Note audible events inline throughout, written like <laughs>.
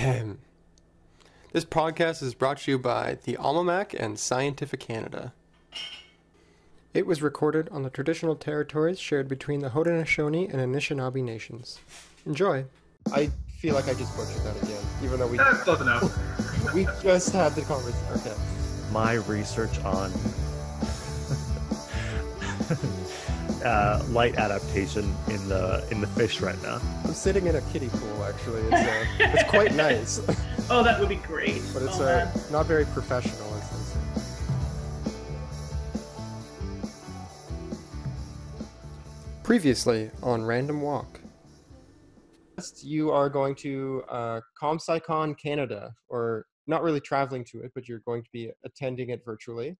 Ahem. This podcast is brought to you by the Almanac and Scientific Canada. It was recorded on the traditional territories shared between the Haudenosaunee and Anishinaabe nations. Enjoy. I feel like I just butchered that again, even though we That's close enough. <laughs> we just had the conversation. Okay. my research on <laughs> uh, light adaptation in the in the fish right now. I'm sitting in a kiddie pool. Actually, it's uh, it's quite nice, <laughs> Oh, that would be great. but it's oh, uh, not very professional. As they. Previously on Random Walk. You are going to uh, ComSciCon Canada, or not really traveling to it, but you're going to be attending it virtually.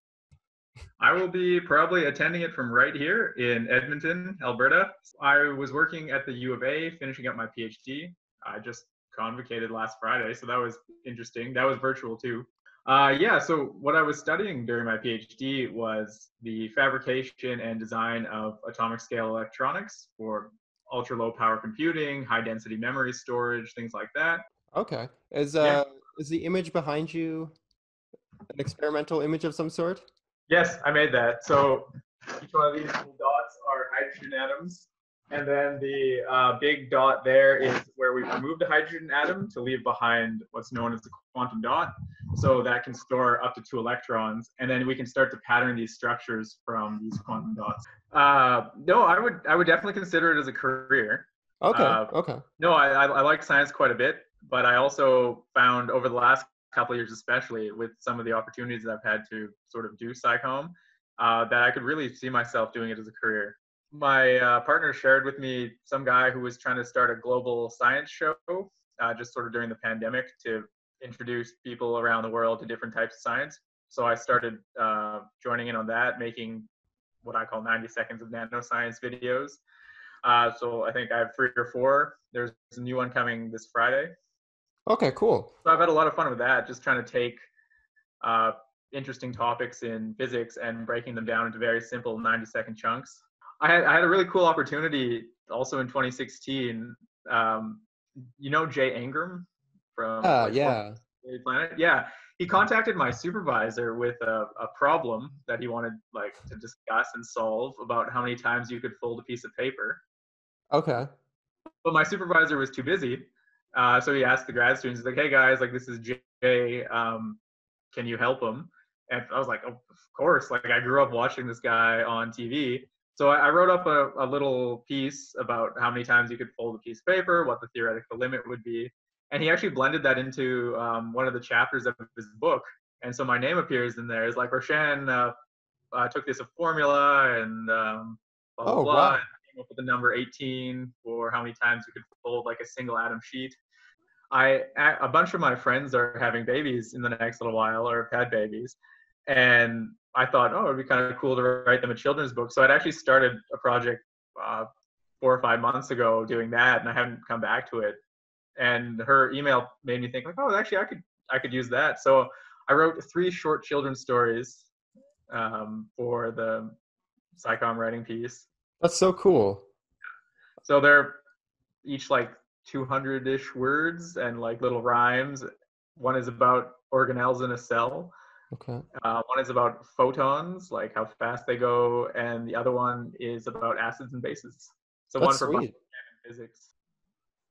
I will be probably attending it from right here in Edmonton, Alberta. I was working at the U of A, finishing up my PhD. I just convocated last Friday, so that was interesting. That was virtual too. Uh, yeah, so what I was studying during my PhD was the fabrication and design of atomic scale electronics for ultra low power computing, high density memory storage, things like that. Okay. Is Yeah. uh is the image behind you an experimental image of some sort? Yes, I made that. So each one of these little dots are hydrogen atoms. And then the uh, big dot there is where we remove the hydrogen atom to leave behind what's known as the quantum dot. So that can store up to two electrons. And then we can start to pattern these structures from these quantum dots. Uh, no, I would I would definitely consider it as a career. Okay. Uh, okay. No, I, I like science quite a bit, but I also found over the last couple years, especially with some of the opportunities that I've had to sort of do SciComm, uh, that I could really see myself doing it as a career. My uh, partner shared with me some guy who was trying to start a global science show, uh, just sort of during the pandemic, to introduce people around the world to different types of science. So I started uh, joining in on that, making what I call 90 seconds of nanoscience videos. Uh, so I think I have three or four. There's a new one coming this Friday. Okay, cool. So I've had a lot of fun with that, just trying to take uh, interesting topics in physics and breaking them down into very simple 90 second chunks. I had, I had a really cool opportunity also in 2016. Um, you know Jay Ingram from Ah, like, yeah. Planet? Yeah. He contacted my supervisor with a, a problem that he wanted like to discuss and solve about how many times you could fold a piece of paper. Okay. but my supervisor was too busy. Uh, so he asked the grad students, he's like, hey guys, like this is Jay, um, can you help him? And I was like, oh, of course. Like I grew up watching this guy on TV. So I, I wrote up a, a little piece about how many times you could fold a piece of paper, what the theoretical limit would be. And he actually blended that into um, one of the chapters of his book. And so my name appears in there. It's like Roshan uh, uh, took this a formula and um, blah, blah, Oh, blah, wow. Came up with the number 18 for how many times you could fold like a single atom sheet. I a bunch of my friends are having babies in the next little while or have had babies, and I thought, oh, it'd be kind of cool to write them a children's book. So I'd actually started a project uh, four or five months ago doing that, and I haven't come back to it. And her email made me think like, oh, actually, I could I could use that. So I wrote three short children's stories um, for the SciComm writing piece. That's so cool. So they're each like 200 ish words and like little rhymes. One is about organelles in a cell. Okay. Uh, one is about photons, like how fast they go, and the other one is about acids and bases. So one for sweet. physics.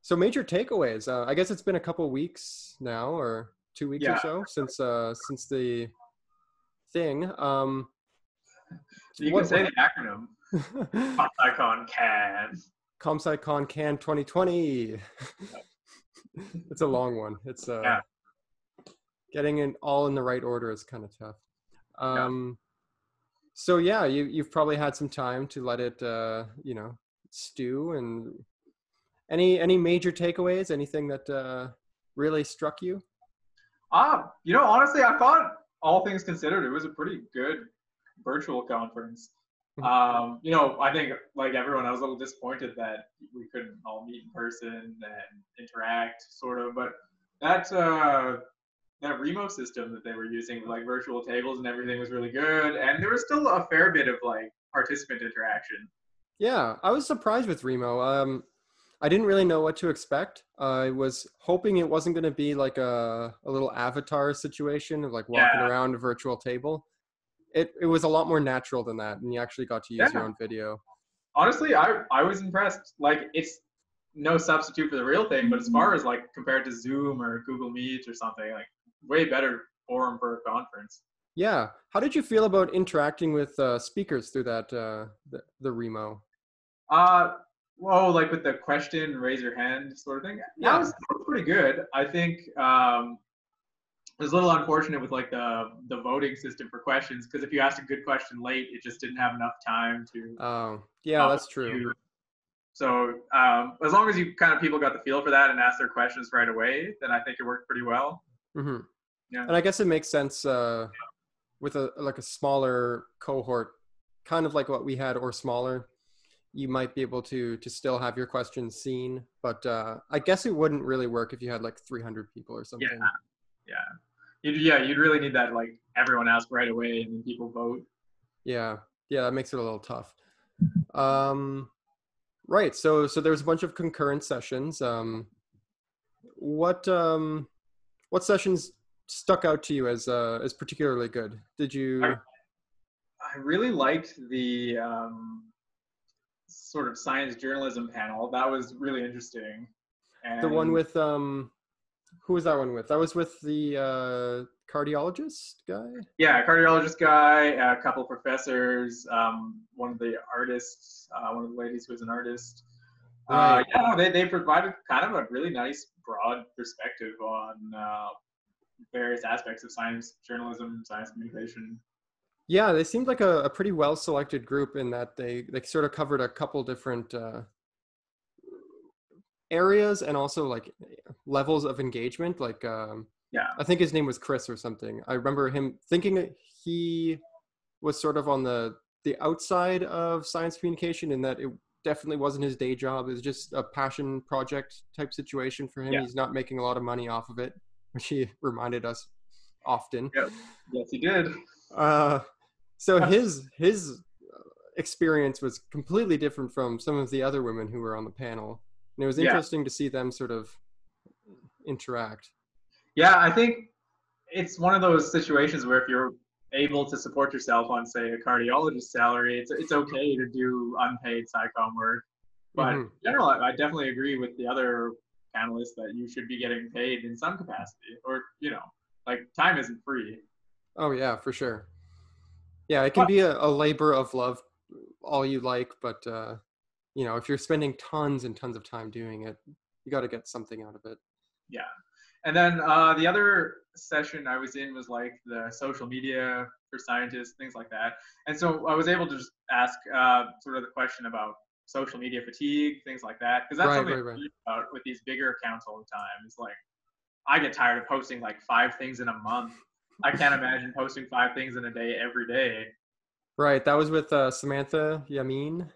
So major takeaways. Uh, I guess it's been a couple weeks now, or two weeks or so since uh, since the thing. Um, You what- can say the acronym. Icon can. ComSciCon Can 2020. <laughs> it's a long one. It's uh, Yeah. getting it all in the right order is kind of tough. Yeah. Um, So yeah, you you've probably had some time to let it, uh, you know, stew. And any any major takeaways? Anything that uh, really struck you? Ah, you know, honestly, I thought all things considered, it was a pretty good virtual conference. <laughs> Um, you know, I think like everyone, I was a little disappointed that we couldn't all meet in person and interact, sort of. But that uh, that Remo system that they were using, like virtual tables and everything, was really good. And there was still a fair bit of like participant interaction. Yeah, I was surprised with Remo. Um, I didn't really know what to expect. I was hoping it wasn't going to be like a, a little avatar situation of like walking Yeah. around a virtual table. It it was a lot more natural than that, and you actually got to use your own video. honestly, I I was impressed. Like it's no substitute for the real thing, but as far as like compared to Zoom or Google Meet or something, like way better forum for a conference. Yeah. How did you feel about interacting with uh, speakers through that uh, the, the Remo? Uh, whoa, like with the question, raise your hand sort of thing. Yeah. That was, that was pretty good. I think um, it was a little unfortunate with like the the voting system for questions because if you asked a good question late, it just didn't have enough time to. Oh, yeah, that's true. to- So um, as long as you kind of people got the feel for that and asked their questions right away, then I think it worked pretty well. hmm Yeah. And I guess it makes sense uh, with a like a smaller cohort, kind of like what we had or smaller. You might be able to to still have your questions seen, but uh, I guess it wouldn't really work if you had like 300 people or something. Yeah. Yeah. You'd, yeah, you'd really need that like everyone ask right away and then people vote. Yeah, yeah, that makes it a little tough. Um, right. So, so there's a bunch of concurrent sessions. Um, what um, what sessions stuck out to you as uh, as particularly good? Did you? I- I really liked the um, sort of science journalism panel. That was really interesting. And The one with um, who was that one with? That was with the uh, cardiologist guy. yeah, cardiologist guy, a couple professors, um, one of the artists, uh, one of the ladies who was an artist. Uh, yeah, they, they provided kind of a really nice broad perspective on uh, various aspects of science journalism, science communication. Yeah, they seemed like a, a pretty well selected group in that they they sort of covered a couple different uh, areas and also like levels of engagement. Like, um, Yeah. I think his name was Chris or something. I remember him thinking that he was sort of on the the outside of science communication, in that it definitely wasn't his day job. It was just a passion project type situation for him. Yeah. He's not making a lot of money off of it, which he <laughs> reminded us often. Yes, he did. Uh, so his his uh, experience was completely different from some of the other women who were on the panel, and it was Yeah. interesting to see them sort of interact. Yeah, I think it's one of those situations where if you're able to support yourself on, say, a cardiologist salary, it's it's okay to do unpaid SciComm work. But Mhm. in general, I, I definitely agree with the other panelists that you should be getting paid in some capacity, or you know, like time isn't free. Oh yeah, for sure. Yeah, it can be a, a labor of love, all you like, but uh, you know, if you're spending tons and tons of time doing it, you got to get something out of it. Yeah. And then uh, the other session I was in was like the social media for scientists, things like that. And so I was able to just ask uh, sort of the question about social media fatigue, things like that, because that's Right, something right, right. about with these bigger accounts all the time. It's like I get tired of posting like five things in a month. I can't imagine posting five things in a day every day. Right, that was with uh, Samantha Yamin.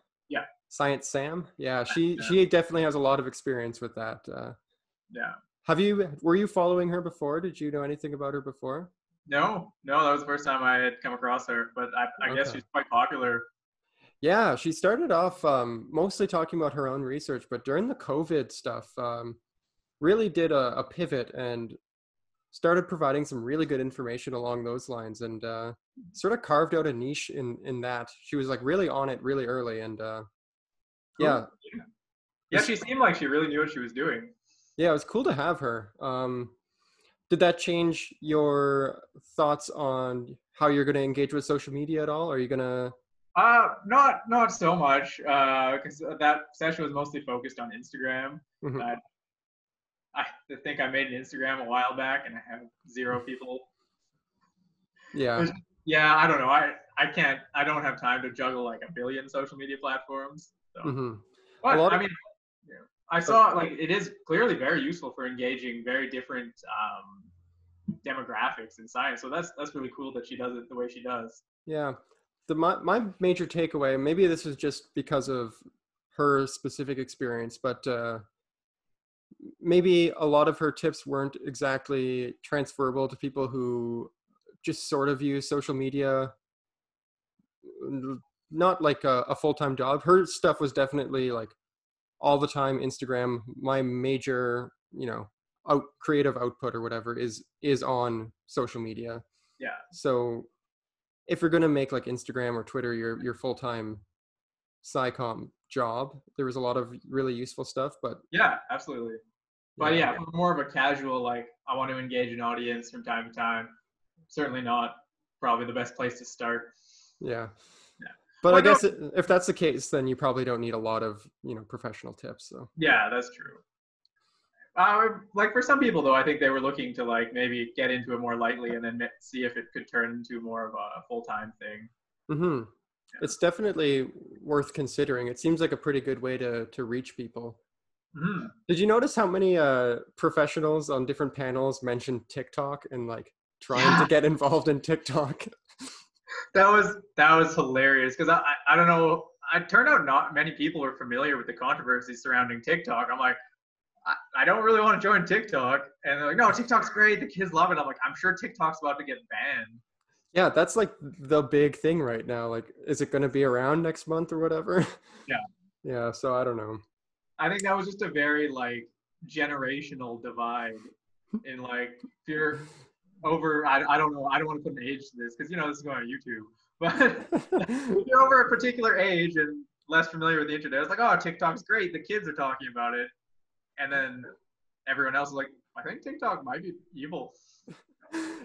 Science Sam. Yeah, she Yeah. she definitely has a lot of experience with that. Uh, Yeah. Have you were you following her before? Did you know anything about her before? No, no, that was the first time I had come across her, but I, I guess she's quite popular. Yeah, she started off um, mostly talking about her own research, but during the COVID stuff, um, really did a, a pivot and started providing some really good information along those lines, and uh, sort of carved out a niche in in that. She was like really on it really early, and uh. Yeah, Yeah, she seemed like she really knew what she was doing. yeah, it was cool to have her. Um, did that change your thoughts on how you're going to engage with social media at all? Are you going to Uh, not not so much, because that session was mostly focused on Instagram. Mhm. Uh, I think I made an Instagram a while back, and I have zero people. yeah There's- Yeah, I don't know. I I can't. I don't have time to juggle like a billion social media platforms. So. hmm But I mean, yeah, I saw like it is clearly very useful for engaging very different um, demographics in science. So that's that's really cool that she does it the way she does. Yeah. The my, my major takeaway, maybe this is just because of her specific experience, but uh, maybe a lot of her tips weren't exactly transferable to people who just sort of use social media not like a, a full-time job. Her stuff was definitely like all the time Instagram. My major, you know, out creative output or whatever is is on social media. Yeah. So if you're gonna make like Instagram or Twitter your your full time SciComm job, there was a lot of really useful stuff. But Yeah, absolutely. But yeah, for more of a casual, like I want to engage an audience from time to time. Certainly not probably the best place to start. Yeah. Yeah. But I Well, no- guess it, if that's the case, then you probably don't need a lot of you know professional tips. So Yeah, that's true. Uh, like for some people though, I think they were looking to like maybe get into it more lightly and then see if it could turn into more of a full time thing. hmm it's definitely worth considering. It seems like a pretty good way to to reach people. Mhm. Did you notice how many uh, professionals on different panels mentioned TikTok and like trying Yeah. to get involved in TikTok? <laughs> That was that was hilarious because I, I I don't know. I turned out not many people are familiar with the controversy surrounding TikTok. I'm like, I, I don't really want to join TikTok, and they're like, no, TikTok's great. The kids love it. I'm like, I'm sure TikTok's about to get banned. Yeah, that's like the big thing right now. Like, is it going to be around next month or whatever? <laughs> Yeah. Yeah. So I don't know. I think that was just a very like generational divide in like if you're over I, I don't know I don't want to put an age to this because you know this is going on YouTube <laughs> but <laughs> if you're over a particular age and less familiar with the internet it's like oh TikTok's great the kids are talking about it. And then everyone else is like I think TikTok might be evil. <laughs>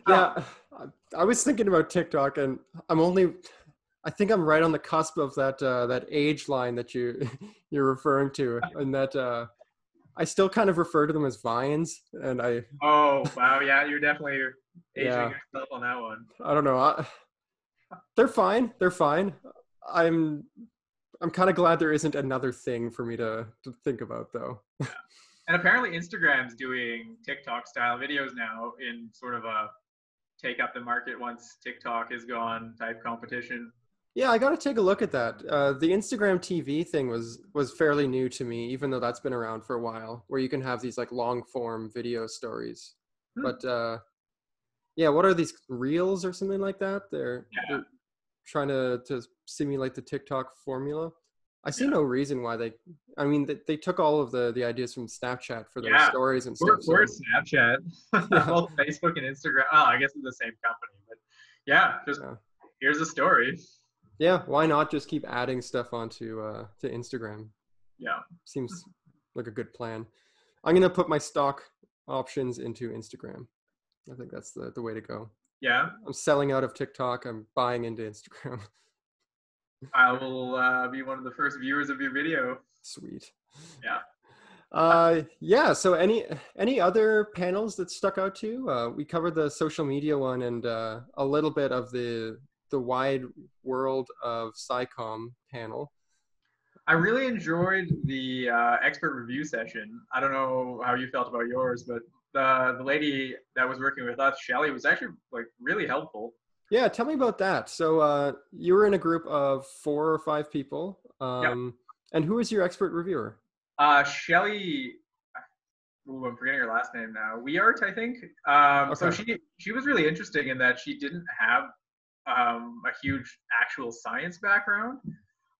Yeah, I- I was thinking about TikTok, and I'm only, I think I'm right on the cusp of that uh, that age line that you you're referring to, and that uh, I still kind of refer to them as vines, and I oh wow yeah you're definitely aging Yeah. yourself on that one I don't know, I, they're fine, they're fine. I'm I'm kind of glad there isn't another thing for me to to think about though. yeah. <laughs> and apparently Instagram's doing TikTok style videos now in sort of a take up the market once TikTok is gone type competition. Yeah, I got to take a look at that. Uh, the Instagram TV thing was was fairly new to me, even though that's been around for a while, where you can have these like long form video stories. Hmm. But uh, yeah, what are these reels or something like that? They're, Yeah. they're trying to to simulate the TikTok formula. I see Yeah. no reason why they. I mean, they, they took all of the the ideas from Snapchat for their Yeah. stories and We're, stuff. so- we're Snapchat, <laughs> both Facebook and Instagram. Oh, I guess it's the same company, but yeah, just here's a story. yeah, why not just keep adding stuff onto uh, to Instagram? Yeah, Seems like a good plan. I'm gonna put my stock options into Instagram. I think that's the, the way to go. yeah. I'm selling out of TikTok. I'm buying into Instagram. <laughs> I will uh, be one of the first viewers of your video. Sweet. Yeah. Uh, yeah. So any any other panels that stuck out to you? Uh, we covered the social media one and uh, a little bit of the the wide world of SciComm panel. I really enjoyed the uh, expert review session. I don't know how you felt about yours, but the the lady that was working with us, Shelly, was actually like really helpful. Yeah, tell me about that. So uh, you were in a group of four or five people. Um, And who was your expert reviewer? Uh, Shelly, ooh, I'm forgetting her last name now. Weart, I think. Um, So she she was really interesting in that she didn't have um, a huge actual science background,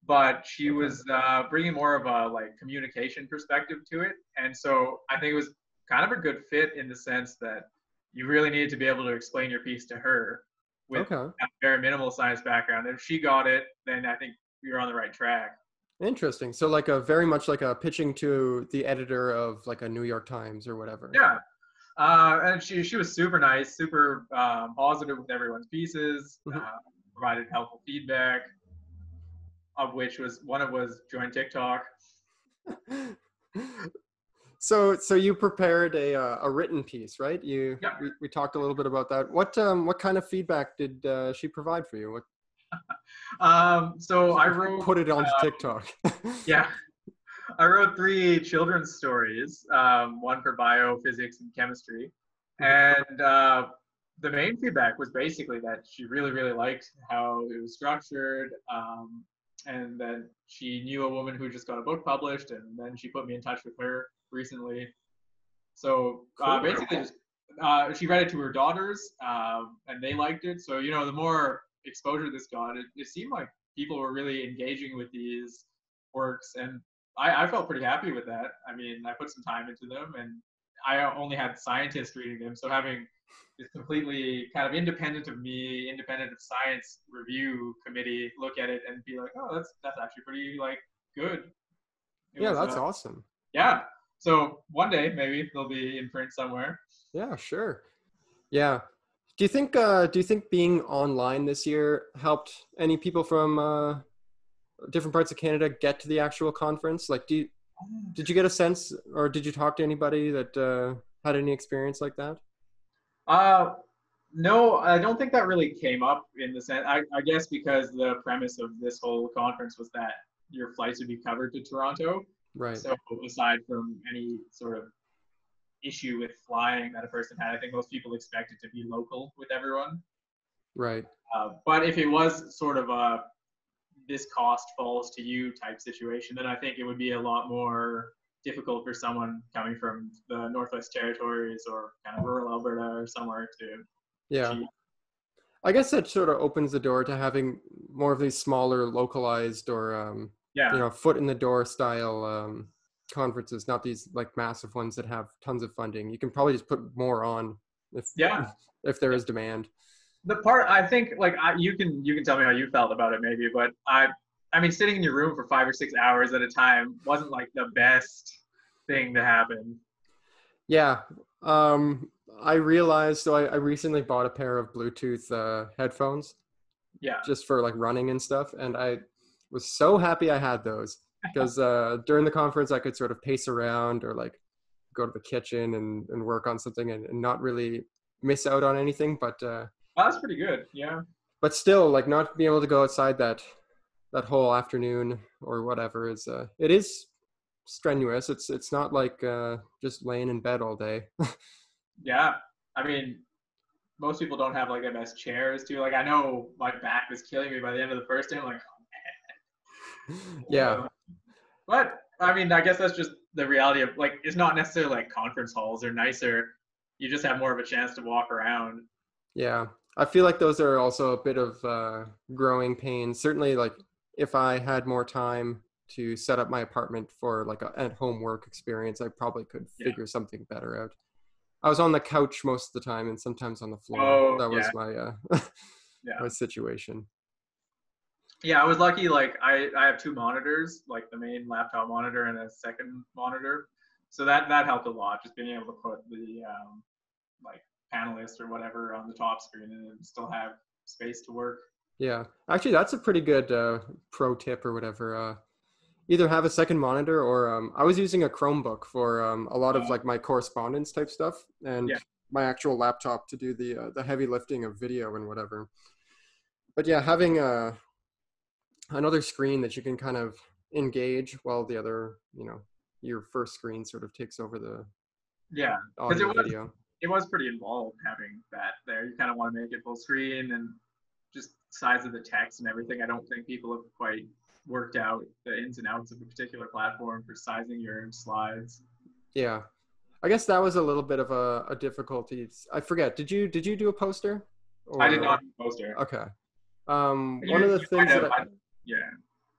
but she was uh, bringing more of a like communication perspective to it, and so I think it was kind of a good fit in the sense that you really needed to be able to explain your piece to her with Okay, a very minimal science background. If she got it, then I think you're on the right track. interesting. So like a very much like a pitching to the editor of like a New York Times or whatever. Yeah. Uh, and she, she was super nice, super um, positive with everyone's pieces, Mhm. uh, provided helpful feedback, of which was one of was join TikTok. <laughs> so so you prepared a uh, a written piece, right? You Yeah. we, we talked a little bit about that. What um what kind of feedback did uh, she provide for you? What <laughs> Um, so I wrote, put it onto uh, TikTok? <laughs> yeah, I wrote three children's stories, um, one for bio, physics, and chemistry. And uh, the main feedback was basically that she really, really liked how it was structured, um, and then she knew a woman who just got a book published, and then she put me in touch with her recently. So uh, Cool. basically, just, uh, she read it to her daughters, um, and they liked it. So you know, the more exposure this got, it, it seemed like people were really engaging with these works, and I, I felt pretty happy with that. I mean, I put some time into them, and I only had scientists reading them, so having this completely kind of independent of me, independent of science review committee look at it and be like, oh, that's that's actually pretty like good. It yeah, was, that's uh, awesome. Yeah. So one day maybe they'll be in print somewhere. Yeah, sure. Yeah. Do you think uh do you think being online this year helped any people from uh different parts of Canada get to the actual conference? Like do you did you get a sense or did you talk to anybody that uh had any experience like that? Uh, no, I don't think that really came up in the sense. I, I guess because the premise of this whole conference was that your flights would be covered to Toronto. Right. So aside from any sort of issue with flying that a person had, I think most people expect it to be local with everyone. Right. Uh, but if it was sort of a this cost falls to you type situation, then I think it would be a lot more difficult for someone coming from the Northwest Territories or kind of rural Alberta or somewhere to Yeah. achieve. I guess that sort of opens the door to having more of these smaller localized or um Yeah. you know foot in the door style um conferences, not these like massive ones that have tons of funding. You can probably just put more on if Yeah. if there is demand. the part I think like I, you can you can tell me how you felt about it maybe, but I I mean sitting in your room for five or six hours at a time wasn't like the best thing to happen. Yeah. Um, I realized so I, I recently bought a pair of Bluetooth uh, headphones Yeah. just for like running and stuff, and I was so happy I had those <laughs> because uh, during the conference I could sort of pace around or like go to the kitchen and, and work on something and, and not really miss out on anything, but uh, that's pretty good. Yeah. but still like not being able to go outside that that whole afternoon or whatever is uh, it is strenuous. It's it's not like uh, just laying in bed all day. <laughs> Yeah. I mean, most people don't have like the best chairs too. Like I know my back was killing me by the end of the first day. I'm like, <laughs> yeah. Uh, But I mean, I guess that's just the reality of like it's not necessarily like conference halls are nicer. You just have more of a chance to walk around. Yeah, I feel like those are also a bit of uh, growing pains. Certainly, like if I had more time to set up my apartment for like a at-home work experience, I probably could Yeah. figure something better out. I was on the couch most of the time, and sometimes on the floor. Oh, that was yeah. my uh, <laughs> Yeah. my situation. Yeah, I was lucky. Like I, I have two monitors, like the main laptop monitor and a second monitor. So that that helped a lot. Just being able to put the um, like panelist or whatever on the top screen and still have space to work. Yeah, actually, that's a pretty good uh, pro tip or whatever. Uh, either have a second monitor or um, I was using a Chromebook for um, a lot of Oh. like my correspondence type stuff and Yeah. my actual laptop to do the uh, the heavy lifting of video and whatever. But yeah, having a another screen that you can kind of engage while the other, you know, your first screen sort of takes over the Yeah, it audio was- video. it was pretty involved having that there. You kind of want to make it full screen and just size of the text and everything. I don't think people have quite worked out the ins and outs of a particular platform for sizing your slides. Yeah, I guess that was a little bit of a, a difficulty. I forget. Did you did you do a poster? I did Or- not poster. Okay. Um, one of the things that I- yeah.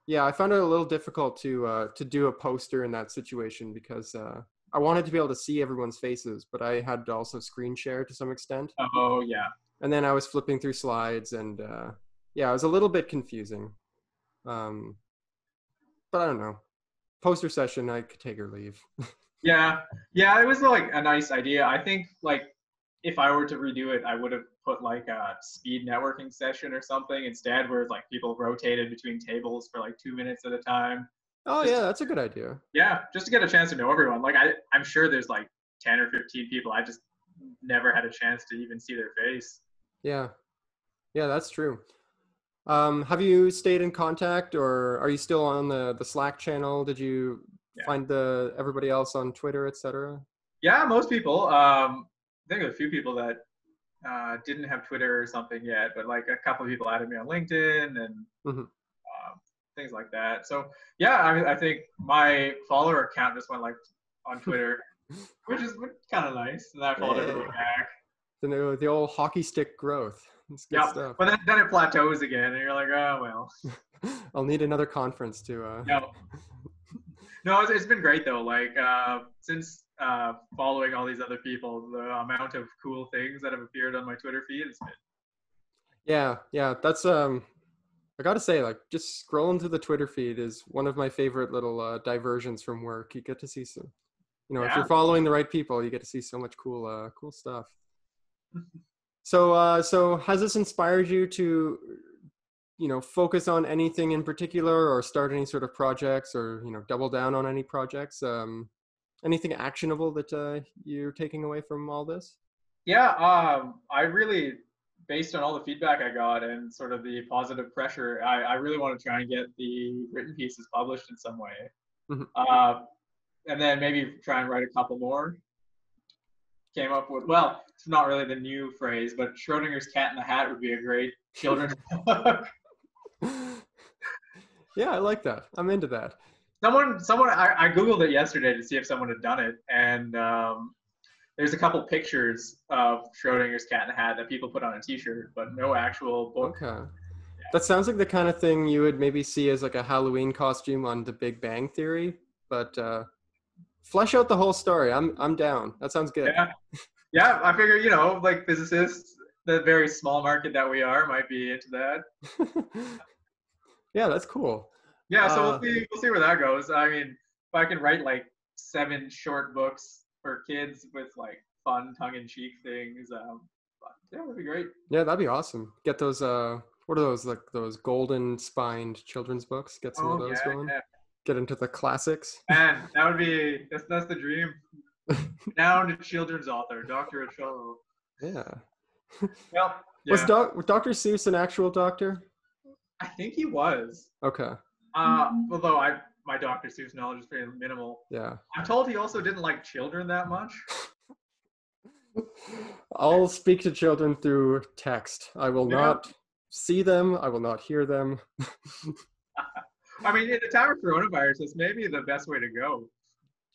yeah, I found it a little difficult to uh, to do a poster in that situation because uh, I wanted to be able to see everyone's faces, but I had to also screen share to some extent. Oh yeah. And then I was flipping through slides, and uh, yeah, it was a little bit confusing. Um, but I don't know. Poster session, I could take or leave. <laughs> Yeah, yeah, it was like a nice idea. I think like if I were to redo it, I would have put like a speed networking session or something instead, where like people rotated between tables for like two minutes at a time. oh Just- yeah, that's a good idea. Yeah, just to get a chance to know everyone. Like I, I'm sure there's like ten or fifteen people. I just never had a chance to even see their face. Yeah, yeah, that's true. Um, have you stayed in contact, or are you still on the the Slack channel? Did you Yeah. find the everybody else on Twitter, etc.? Yeah, most people. Um, think there's a few people that uh, didn't have Twitter or something yet, but like a couple of people added me on LinkedIn and Mhm. um, things like that. So yeah, I mean, I think my follower count just went like on <laughs> Twitter, which is kind of nice. And I followed Yeah. everybody back. The new, the old hockey stick growth. It's good Yeah, stuff. but then, then it plateaus again, and you're like, oh well. <laughs> I'll need another conference to. Uh, No. No, it's, it's been great though. Like uh, since uh, following all these other people, the amount of cool things that have appeared on my Twitter feed has been. Yeah, yeah, that's um, I gotta say, like, just scrolling through the Twitter feed is one of my favorite little uh, diversions from work. You get to see some, you know, if you're following the right people, you get to see so much cool, uh, cool stuff. <laughs> so, uh, so has this inspired you to, you know, focus on anything in particular, or start any sort of projects, or you know, double down on any projects? Um, anything actionable that uh, you're taking away from all this? Yeah, um, I really, based on all the feedback I got and sort of the positive pressure, I, I really want to try and get the written pieces published in some way. Mhm. Uh, and then maybe try and write a couple more. Came up with, well, it's not really the new phrase, but Schrodinger's Cat in the Hat would be a great children's <laughs> book. <laughs> yeah, I like that. I'm into that. someone someone I, I googled it yesterday to see if someone had done it and um, there's a couple pictures of schrodinger's cat in a hat that people put on a t-shirt but no actual book Okay. That sounds like the kind of thing you would maybe see as like a Halloween costume on The Big Bang Theory, but uh, flesh out the whole story. I'm I'm down. That sounds good. yeah yeah i figure you know like physicists the very small market that we are might be into that <laughs> yeah, that's cool. yeah so Uh, we'll see we'll see where that goes i mean if i can write like seven short books for kids with like fun tongue-in-cheek things um yeah that'd be great Yeah, that'd be awesome. Get those uh what are those like those golden spined children's books? Get some of oh those yeah, going. yeah. Get into the classics. Man, that would be that's that's the dream. <laughs> Down to children's author, Dr. Achal. Yeah. <laughs> Well, yeah, Was doc- was Dr. Seuss an actual doctor? I think he was. Okay. Uh, although I my Dr. Seuss knowledge is pretty minimal. Yeah. I'm told he also didn't like children that much. <laughs> I'll speak to children through text. I will Yeah. not see them. I will not hear them. <laughs> <laughs> I mean, in the time of coronavirus, that's maybe the best way to go.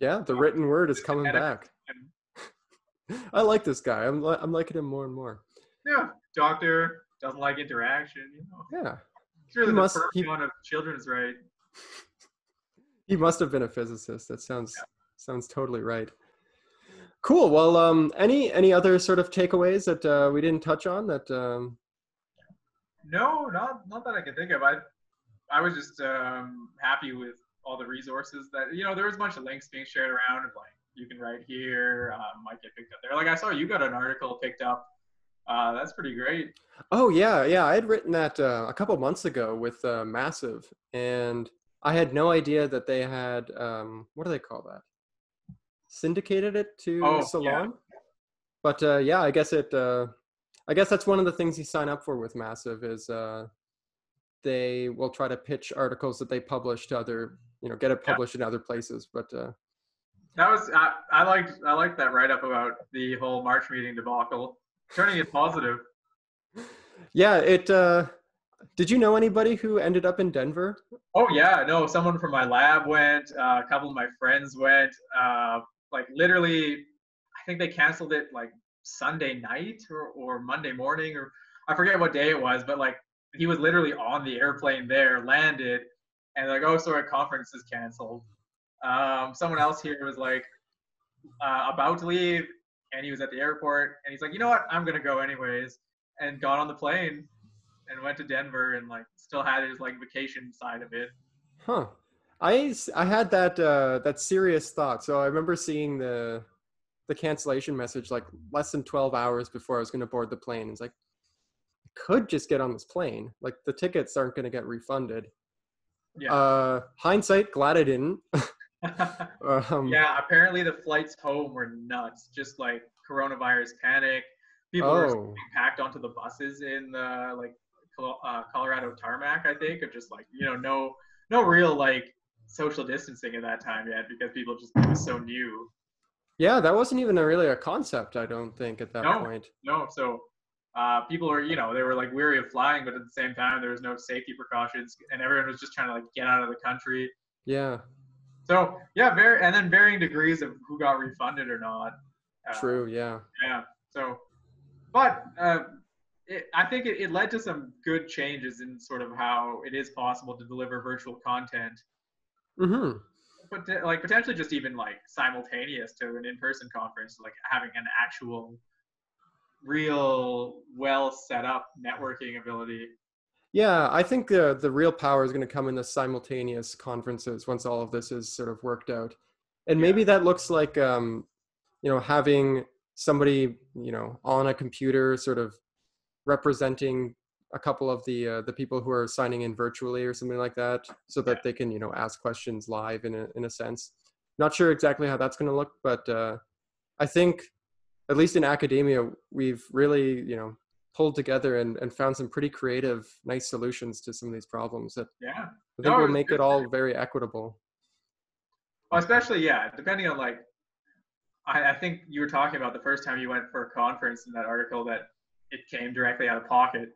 Yeah, the written word is coming back. I like this guy. I'm li- I'm liking him more and more. Yeah, doctor doesn't like interaction. You know, Yeah, He the must- perfect he- one of children's right. <laughs> he must have been a physicist. That sounds sounds totally right. Cool. Well, um, any any other sort of takeaways that uh, we didn't touch on that? Um, No, not not that I can think of. I I was just um, happy with all the resources that you know. There was a bunch of links being shared around of like you can write here, um, might get picked up there. Like I saw you got an article picked up. Uh, that's pretty great. oh yeah, yeah. I had written that uh, a couple months ago with uh, Massive, and I had no idea that they had um, what do they call that? Syndicated it to Oh, yeah. Salon. But uh, yeah, I guess it. Uh, I guess that's one of the things you sign up for with Massive is uh, they will try to pitch articles that they publish to other, you know, get it Yeah. published in other places. But uh, That was I, I liked I liked that write up about the whole March meeting debacle, turning it positive. yeah, it. Uh, did you know anybody who ended up in Denver? Oh yeah, no, someone from my lab went. Uh, a couple of my friends went. Uh, like literally, I think they canceled it like Sunday night or, or Monday morning or I forget what day it was, but like he was literally on the airplane there, landed, and like, oh, sorry, conference is canceled. Um, someone else here was like uh, about to leave, and he was at the airport, and he's like, you know what, I'm gonna go anyways, and got on the plane and went to Denver, and like still had his like vacation side of it. Huh. I I had that uh, that serious thought. So I remember seeing the the cancellation message like less than 12 hours before I was going to board the plane. It's like I could just get on this plane. Like the tickets aren't going to get refunded. Yeah. Uh, hindsight, glad I didn't. <laughs> <laughs> um, yeah, apparently the flights home were nuts. Just like coronavirus panic. People were Oh, being packed onto the buses in the like uh, Colorado tarmac, I think, or just like you know no no real like social distancing at that time yet because people just it was so new. yeah, that wasn't even a, really a concept. I don't think at that No. point. No, so uh, people were you know they were like weary of flying, but at the same time there was no safety precautions, and everyone was just trying to like get out of the country. Yeah, So yeah, very and then varying degrees of who got refunded or not. Uh, true. Yeah. Yeah. So, but uh, it, I think it, it led to some good changes in sort of how it is possible to deliver virtual content. Mm-hmm. pot- like potentially just even like simultaneous to an in-person conference, like having an actual, real, well set up networking ability. Yeah, I think the the real power is going to come in the simultaneous conferences once all of this is sort of worked out, and maybe Yeah. that looks like um, you know having somebody you know on a computer sort of representing a couple of the uh, the people who are signing in virtually or something like that, so that Yeah. they can you know ask questions live in a in a sense. Not sure exactly how that's going to look, but uh, I think at least in academia we've really you know pulled together and, and found some pretty creative, nice solutions to some of these problems that Yeah. I think No, will make it all very equitable. Well, especially yeah, depending on like, I, I think you were talking about the first time you went for a conference in that article that it came directly out of pocket.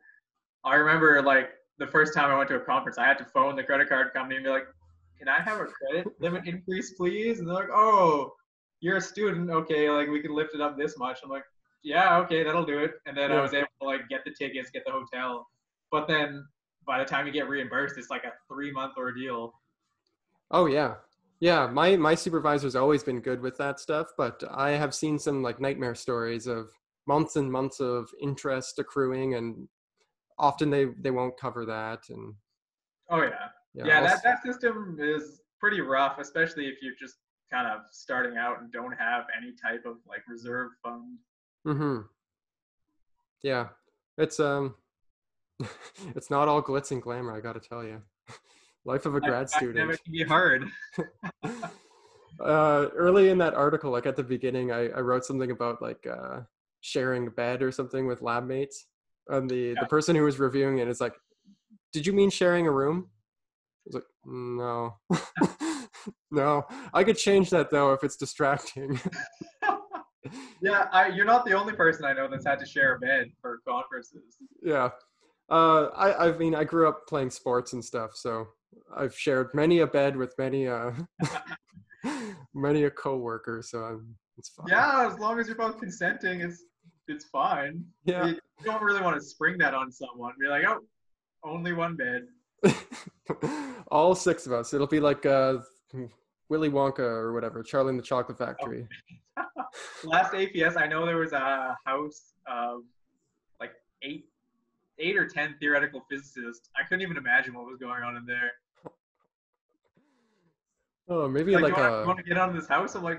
I remember like the first time I went to a conference, I had to phone the credit card company and be like, "Can I have a credit limit increase, please?" And they're like, "Oh, you're a student, okay? Like we can lift it up this much." I'm like, "Yeah, okay, that'll do it." And then I was able to like get the tickets, get the hotel, but then by the time you get reimbursed, it's like a three month ordeal. Oh yeah. Yeah, my my supervisor's always been good with that stuff, but I have seen some like nightmare stories of months and months of interest accruing and often they they won't cover that and Oh yeah. yeah, yeah, that, that system is pretty rough, especially if you're just kind of starting out and don't have any type of like reserve fund. Mm-hmm. Yeah, it's um, <laughs> it's not all glitz and glamour. I got to tell you, <laughs> life of a grad student. Academic can be hard. <laughs> uh, early in that article, like at the beginning, I, I wrote something about like uh, sharing a bed or something with lab mates, and the Yeah. the person who was reviewing it is like, "Did you mean sharing a room?" I was like, "No, no. I could change that though if it's distracting." Yeah, I, you're not the only person I know that's had to share a bed for conferences. yeah. Uh, I I mean I grew up playing sports and stuff, so I've shared many a bed with many uh <laughs> many a coworker, so I'm, it's fine. Yeah, as long as you're both consenting, it's it's fine. Yeah. You don't really want to spring that on someone. Be like, oh, only one bed. <laughs> All six of us. It'll be like uh Willy Wonka or whatever, Charlie and the Chocolate Factory. <laughs> last APS, I know there was a house of like eight, eight or ten theoretical physicists. I couldn't even imagine what was going on in there. <laughs> Oh, maybe Like, like, you, want, a uh you want to get out of this house? I'm like,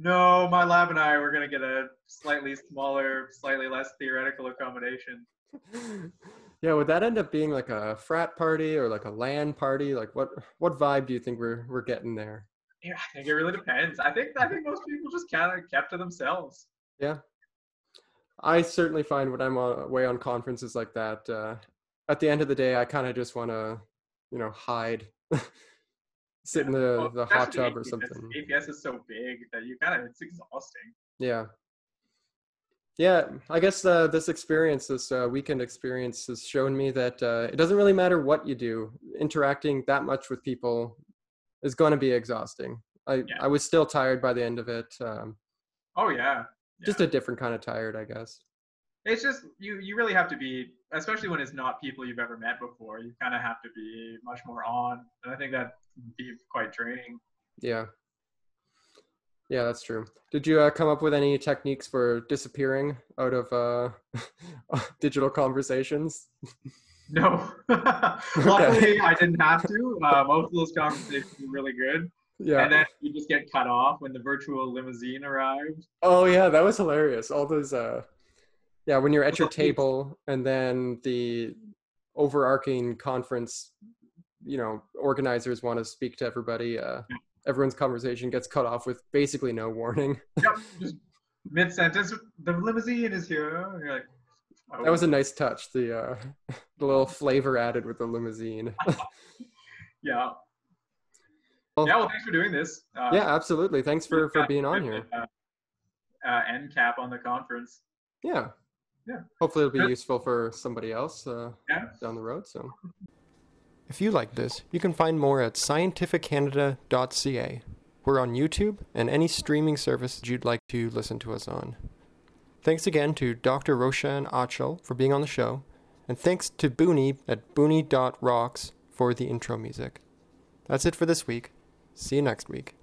no, my lab and I were gonna get a slightly smaller, slightly less theoretical accommodation. <laughs> Yeah, would that end up being like a frat party or like a LAN party? Like what what vibe do you think we're we're getting there? Yeah, I think it really depends. I think I think most people just kind of kept to themselves. Yeah. I certainly find when I'm away on conferences like that, uh, at the end of the day, I kind of just want to, you know, hide, <laughs> sit in the, Well, the hot especially tub or APS. something. APS is so big that you kind of it's exhausting. Yeah. Yeah, I guess uh, this experience, this uh, weekend experience, has shown me that uh, it doesn't really matter what you do. Interacting that much with people is going to be exhausting. I, Yeah. I was still tired by the end of it. Um, Oh yeah. Just a different kind of tired, I guess. It's just you you really have to be, especially when it's not people you've ever met before. You kind of have to be much more on, and I think that be quite draining. Yeah. Yeah, that's true. Did you uh, come up with any techniques for disappearing out of uh, <laughs> digital conversations? <laughs> No, <laughs> luckily I didn't have to. Uh, most of those conversations were really good, Yeah. and then you just get cut off when the virtual limousine arrived. Oh yeah, that was hilarious. All those uh yeah, when you're at your table and then the overarching conference, you know, organizers want to speak to everybody, uh everyone's conversation gets cut off with basically no warning. Yep, <laughs> mid sentence, the limousine is here. You're like, oh. That was a nice touch, the uh <laughs> the little flavor added with the limousine. <laughs> yeah. Well- yeah, well, thanks for doing this. Uh, yeah, absolutely. Thanks for for being on here. <laughs> Uh, uh, end cap on the conference. Yeah. Yeah. Hopefully it'll be Good. useful for somebody else uh Yeah. down the road, so If you like this, you can find more at scientificcanada.ca. We're on YouTube and any streaming service you'd like to listen to us on. Thanks again to Dr. Roshan Achal for being on the show, and thanks to Booney at booney.rocks for the intro music. That's it for this week. See you next week.